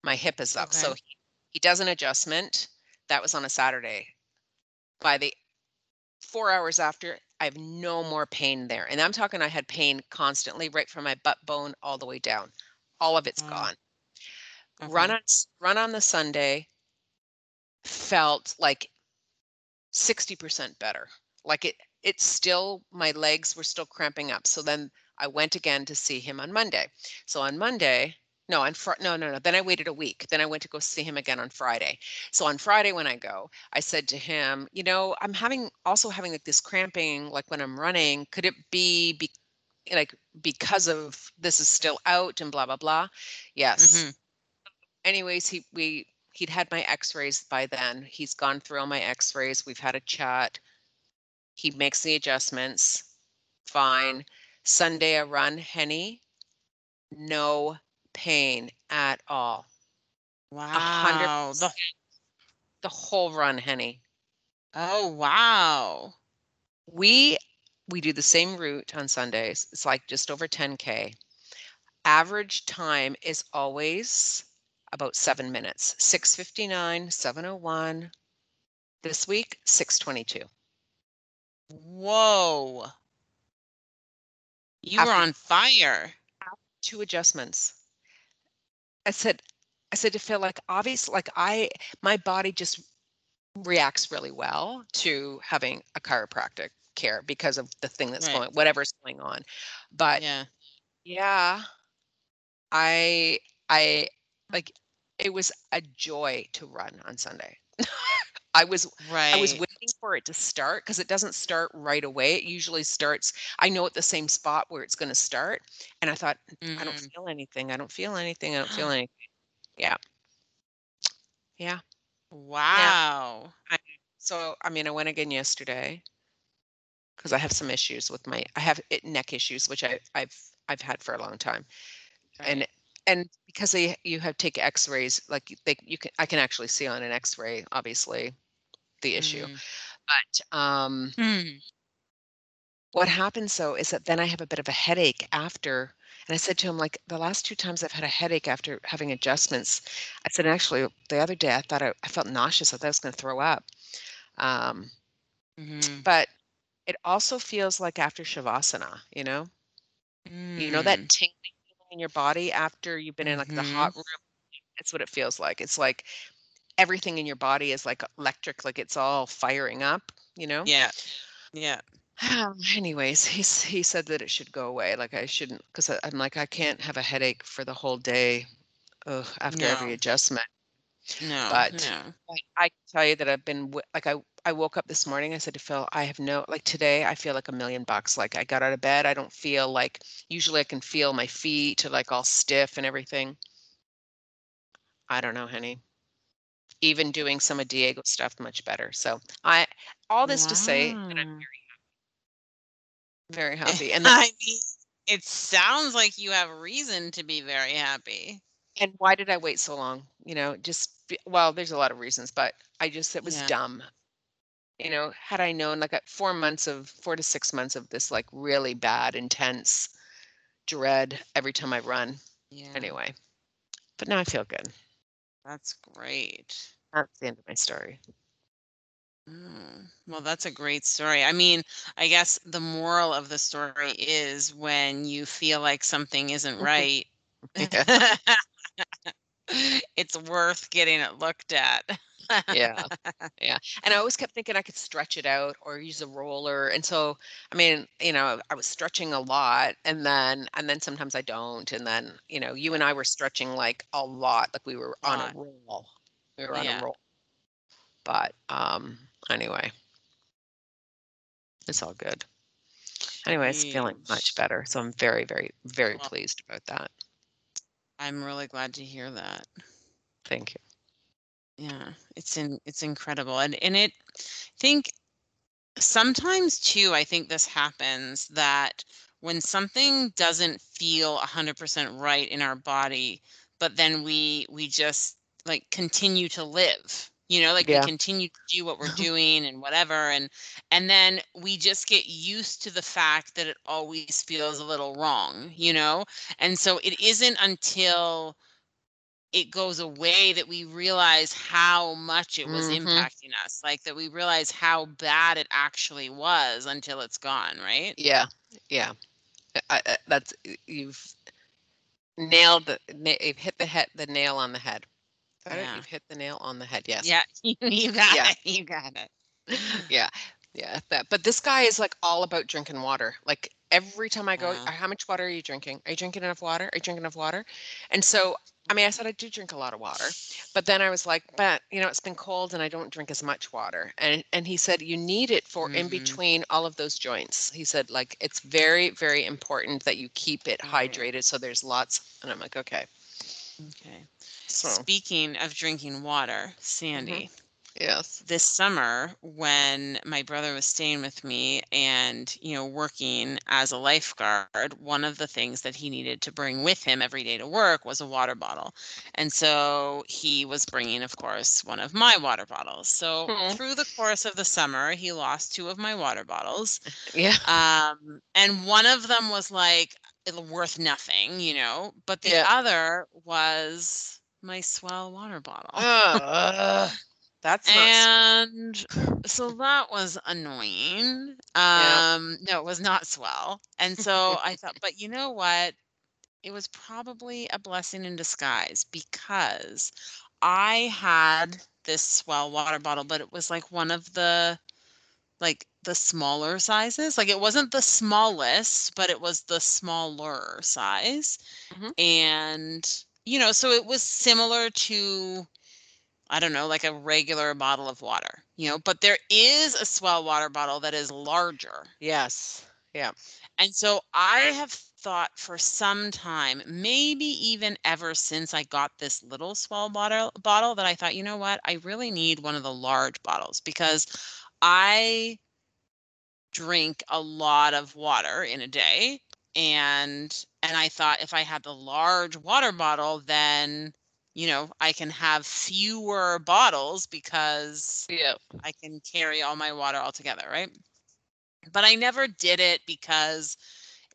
my hip is up. So he, he does an adjustment. That was on a saturday. By the four hours after i have no more pain there. And i'm talking i had pain constantly right from my butt bone all the way down. All of it's Wow. gone. Run on run on the sunday felt like 60% better. Like it it's still my legs were still cramping up so then i went again to see him on monday. So on monday no on fr- no no no then i waited a week then i went to go see him again on friday. So on friday when i go i said to him you know i'm having also having like this cramping like when i'm running could it be, be like because of this is still out and blah blah blah? Yes. Mhm. anyways he we he'd had my x-rays by then. He's gone through all my x-rays. We've had a chat he makes the adjustments. Fine. Sunday a run henny. No pain at all. Wow. hundred wow. The, the whole run henny. Oh wow. We we do the same route on sundays. It's like just over 10k average time is always about seven minutes. 659 701 this week 622 whoa you After- were on fire two adjustments. I said, I said to Phil, like obviously, like I, my body just reacts really well to having a chiropractic care because of the thing that's Right. going, whatever's going on. But yeah yeah, I, I like it was a joy to run on Sunday. I was right I was waiting for it to start because it doesn't start right away. It usually starts, I know at the same spot where it's going to start. And I thought, I don't Mhm. feel anything. I don't feel anything. I don't feel anything. Yeah. Yeah. wow So, I mean, I went again yesterday. because I have some issues with my I have it, neck issues, which I I've I've had for a long time, and and because they you have take X-rays, like they you can I can actually see on an X-ray, obviously, the issue. Mm. But um, Hmm. what happens though is that then I have a bit of a headache after. And I said to him, like the last two times I've had a headache after having adjustments, I said actually the other day I thought I, I felt nauseous. I thought I was going to throw up. Um, Mhm. but it also feels like after shavasana, you know, you know that Mm. tingling in your body after you've been in like the Mhm. hot room. It's what it feels like. It's like everything in your body is like electric, like it's all firing up, you know. Yeah. Yeah. Anyways, he's he said that it should go away. Like I shouldn't, because I'm like I can't have a headache for the whole day, ugh, after every adjustment. No. But No. I, I can tell you that I've been like I I woke up this morning. I said to Phil, I have no like today. I feel like a million bucks. Like I got out of bed. I don't feel like usually I can feel my feet like all stiff and everything. I don't know, honey. Even doing some of Diego stuff much better. So I all this to say that I'm Wow. very happy. And I mean, it sounds like you have reason to be very happy. and why did I wait so long? You know, just well, there's a lot of reasons, but I just it was Yeah. dumb. You know, had I known like at four months of four to six months of this like really bad, intense dread every time I run. Yeah. Anyway, but now I feel good. That's great. That's the end of my story. Mm, Well, that's a great story. I mean, I guess the moral of the story is when you feel like something isn't right, it's worth getting it looked at. Yeah. Yeah. And I always kept thinking I could stretch it out or use a roller. And so, I mean, you know, I was stretching a lot and then, and then sometimes I don't. And then, you know, you and I were stretching like a lot, like we were on a roll. We were on Yeah. a roll. But um, anyway, it's all good. Anyway, it's feeling much better. So I'm very, very, very Well- pleased about that. I'm really glad to hear that. Thank you. Yeah, it's in it's incredible. And and it I think sometimes too, I think this happens that when something doesn't feel 100% right in our body, but then we we just like continue to live. You know, like Yeah. we continue to do what we're doing and whatever and and then we just get used to the fact that it always feels a little wrong, you know? And so it isn't until it goes away that we realize how much it was Mhm. impacting us like that we realize how bad it actually was until it's gone right Yeah. Yeah. I, I, that's you've nailed the you've hit the head the nail on the head. Yeah. You've hit the nail on the head. Yes. yeah you got Yeah. it you got it Yeah. Yeah. That. But this guy is like all about drinking water. Like every time I go, how much water are you drinking? Are you drinking enough water? Are you drinking enough water? And so, I mean, I said I do drink a lot of water, but then I was like, but you know, it's been cold and I don't drink as much water. And and he said you need it for in Mhm. between all of those joints. He said like it's very very important that you keep it hydrated so there's lots. And I'm like, okay. okay So speaking of drinking water sandy yes. this summer when my brother was staying with me and you know working as a lifeguard one of the things that he needed to bring with him every day to work was a water bottle and so he was bringing of course one of my water bottles so Hmm. through the course of the summer he lost two of my water bottles Yeah. um and one of them was like worth nothing you know but the Yeah. other was my S'well water bottle Ugh, that's and so that was annoying. Yeah. Um, no, it was not swell. And so I thought, but you know what? It was probably a blessing in disguise because I had this S'well water bottle, but it was like one of the like the smaller sizes. Like it wasn't the smallest, but it was the smaller size. Mhm. And you know, so it was similar to I don't know, like a regular bottle of water, you know, but there is a S'well water bottle that is larger. Yes. Yeah. And so I have thought for some time, maybe even ever since I got this little S'well bottle bottle that I thought, you know what, I really need one of the large bottles because I drink a lot of water in a day and and I thought if I had the large water bottle then you know I can have fewer bottles because Yeah. I can carry all my water all together, right? But I never did it because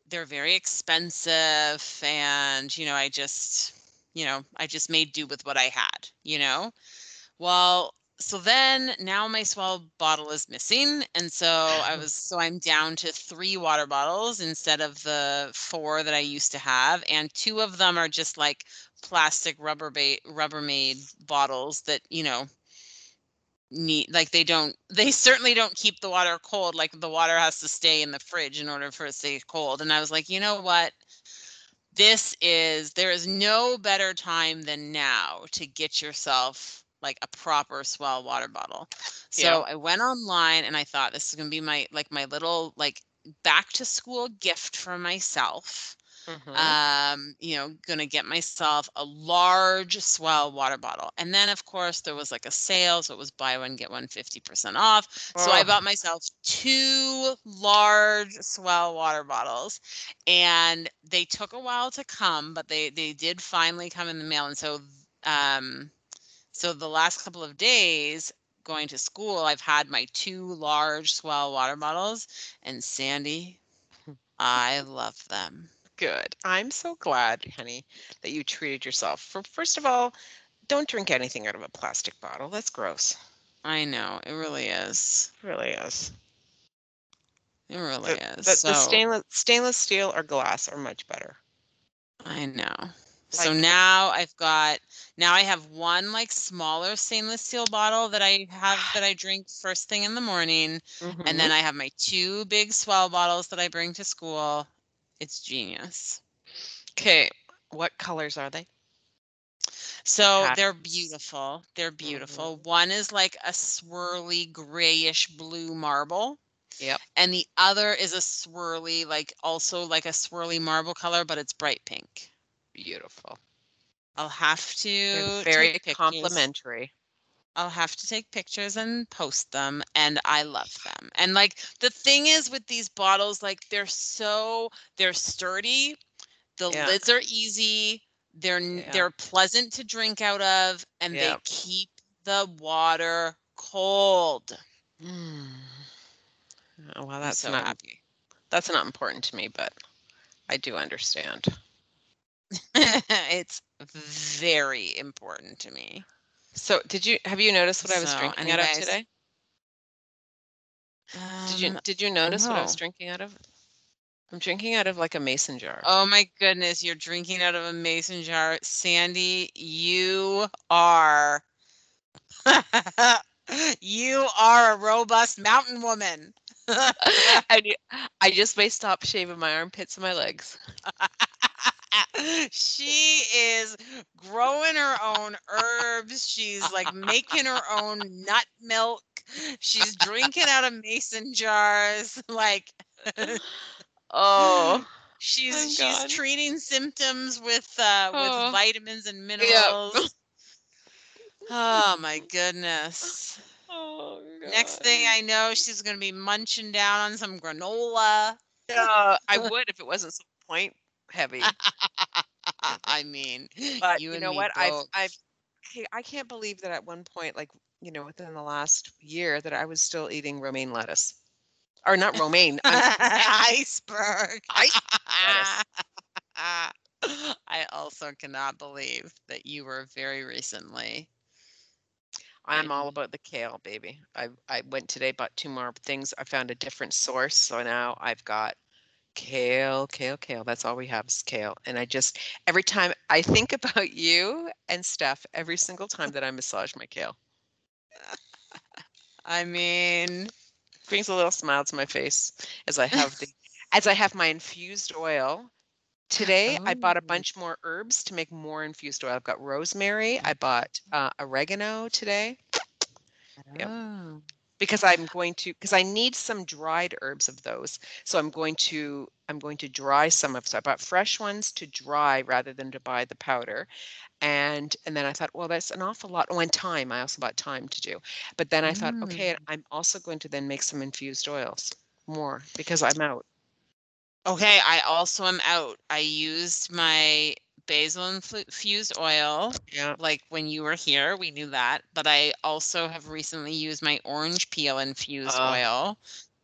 they're very expensive and you know I just you know I just made do with what I had, you know. Well, so then now my S'well bottle is missing and so I was so I'm down to 3 water bottles instead of the 4 that I used to have and two of them are just like plastic rubber ba- Rubbermaid bottles that, you know, need like they don't they certainly don't keep the water cold like the water has to stay in the fridge in order for it to stay cold and I was like, "You know what? This is there is no better time than now to get yourself like a proper S'well water bottle." So Yeah. I went online and I thought this is going to be my like my little like back to school gift for myself. Mhm. Um, you know, gonna get myself a large S'well water bottle. And then of course there was like a sale, so it was buy one, get one 50% off. So I Oh. bought myself two large S'well water bottles and they took a while to come, but they they did finally come in the mail. And so um so the last couple of days going to school, I've had my two large S'well water bottles and Sandy, I love them. Good. I'm so glad, honey, that you treated yourself. For first of all, don't drink anything out of a plastic bottle. That's gross. I know, it really is. It really is. It really The, is. the, so the stainless stainless steel or glass are much better. I know. So Like- now I've got now I have one like smaller stainless steel bottle that I have that I drink first thing in the morning and mm-hmm. then I have my two big S'well bottles that I bring to school. It's genius. okay, what colors are they? So they're beautiful. They're Mm-hmm. beautiful. One is like a swirly grayish blue marble. Yep. And the other is a swirly, like also like a swirly marble color, but it's bright pink. Beautiful. I'll have to They're very complimentary. I'll have to take pictures and post them and I love them. And like the thing is with these bottles like they're so they're sturdy. The Yeah. lids are easy. They're Yeah. they're pleasant to drink out of and they keep the water cold. Mm. Oh, well, that's so not happy. that's not important to me, but I do understand. it's very important to me. So, did you have you noticed what I was So, drinking out of anyways, today? Did you Um, did you notice what I was no. drinking out of? I'm drinking out of like a mason jar. Oh my goodness, you're drinking out of a mason jar. Sandy, you are you are a robust mountain woman. I just may stop shaving my armpits and my legs. she is growing her own herbs. She's like making her own nut milk. She's drinking out of mason jars. Like Oh, she's My she's God. treating symptoms with uh Oh. with vitamins and minerals. oh my goodness. oh Next thing I know, she's gonna be munching down on some granola. yeah, I would if it wasn't so point heavy. I mean, But you, you, know what? I've. I've hey, I can't believe that at one point, like you know, within the last year, that I was still eating romaine lettuce, or not romaine. I'm, iceberg. Ice- I also cannot believe that you were very recently. I'm all about the kale, baby. I I went today, bought two more things. I found a different source, so now I've got kale, kale, kale. That's all we have is kale. And I just every time I think about you and Steph, every single time that I massage my kale, I mean, brings a little smile to my face as I have the as I have my infused oil. Today I bought a Oh. bunch more herbs to make more infused oil. I've got rosemary. I bought uh, oregano today. Yep. Because I'm going to because I need some dried herbs of those. So I'm going to I'm going to dry some of so I bought fresh ones to dry rather than to buy the powder. And and then I thought, well, that's an awful lot. Oh, and thyme. I also bought thyme to do. But then I thought, mm. okay, I'm also going to then make some infused oils. more because I'm out. Okay, I also am out. I used my basil infused oil. Yeah. Like when you were here, we knew that. But I also have recently used my orange peel infused Uh. oil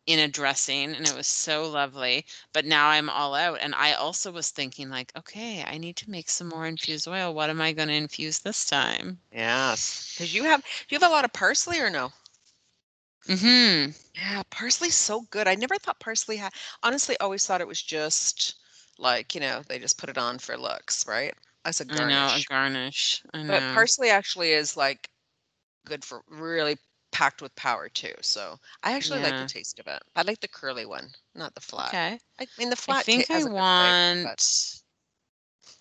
in a dressing and it was so lovely. But now I'm all out. And I also was thinking, like, okay, I need to make some more infused oil. What am I going to infuse this time? Yes. Because you have you have a lot of parsley or no? Mm-hmm. Yeah, parsley's so good. I never thought parsley had honestly always thought it was just like, you know, they just put it on for looks, right? As a I know, a garnish. garnish. I know. But parsley actually is like good for really packed with power too. So I actually like the taste of it. I like the curly one, not the flat. okay. I mean the I flat think I good flavor, want. but-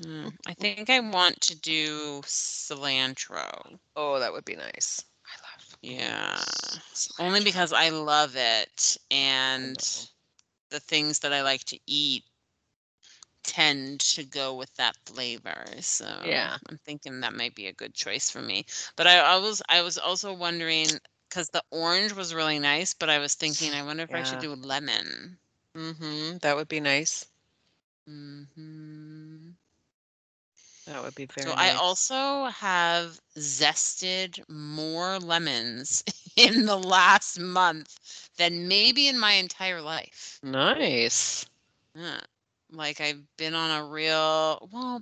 Hmm, I think I want to do cilantro. oh, that would be nice. I love Yeah. s- Only because I love it and the things that I like to eat tend to go with that flavor. So Yeah. I'm thinking that might be a good choice for me. But I, I was I was also wondering because the orange was really nice, but I was thinking I wonder if I should do lemon. Mm-hmm. That would be nice. Mm-hmm. That would be very So nice. I also have zested more lemons in the last month than maybe in my entire life. Nice. Yeah. Like I've been on a real well,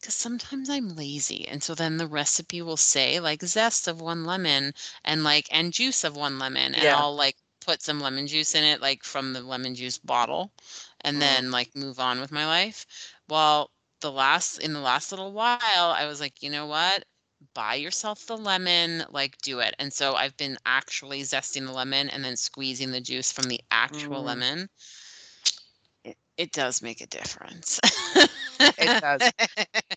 because sometimes I'm lazy, and so then the recipe will say like zest of one lemon and like and juice of one lemon, and Yeah. I'll like put some lemon juice in it, like from the lemon juice bottle, and Mm. then like move on with my life. Well, the last in the last little while, I was like, you know what? Buy yourself the lemon, like do it. And so I've been actually zesting the lemon and then squeezing the juice from the actual Mm. lemon. It, does make a difference. It does.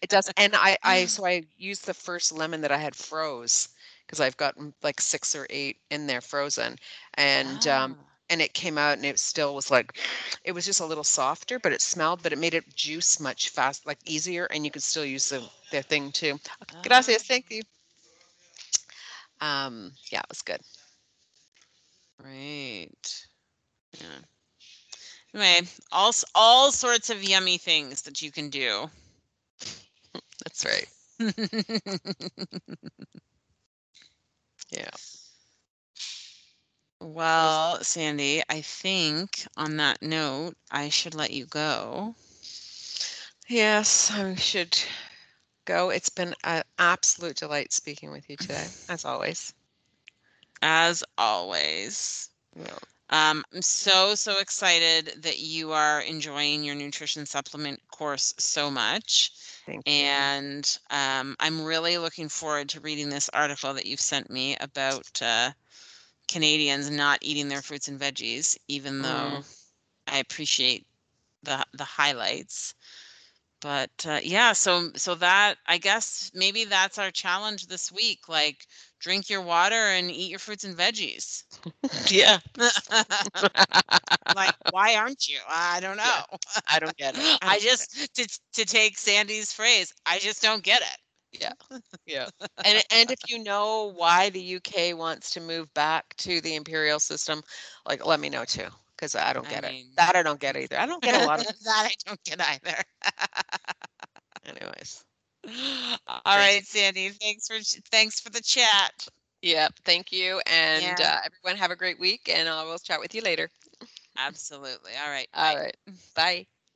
It does. And I, I, so I used the first lemon that I had froze because I've got mm, like six or eight in there frozen. And, um, Ah, and it came out and it still was like, it was just a little softer, but it smelled, but it made it juice much fast, like easier. And you could still use the, the thing too. Gracias. Thank you. Um, yeah, it was good. Great. Yeah. Anyway, all all sorts of yummy things that you can do. That's right. Yeah. well, Sandy, I think on that note, I should let you go. Yes, I should go. It's been an absolute delight speaking with you today, as always. As always. Yeah. Um, I'm so, so excited that you are enjoying your nutrition supplement course so much. Thank you. And um, I'm really looking forward to reading this article that you've sent me about uh, Canadians not eating their fruits and veggies, even though I appreciate the the highlights. But uh, yeah, so so that I guess maybe that's our challenge this week. Like, drink your water and eat your fruits and veggies. yeah. like, why aren't you? I don't know. Yeah. I don't get it. I get just to to take Sandy's phrase, I just don't get it. Yeah. yeah. And and if you know why the UK wants to move back to the imperial system, like let me know too, because I don't I get it. That I don't get either. I don't get a lot of. that I don't get either. Anyways. All right, Sandy. Thanks for thanks for the chat. Yep. Thank you, and Yeah. uh, everyone have a great week, and I will chat with you later. Absolutely. All right. All right. Bye.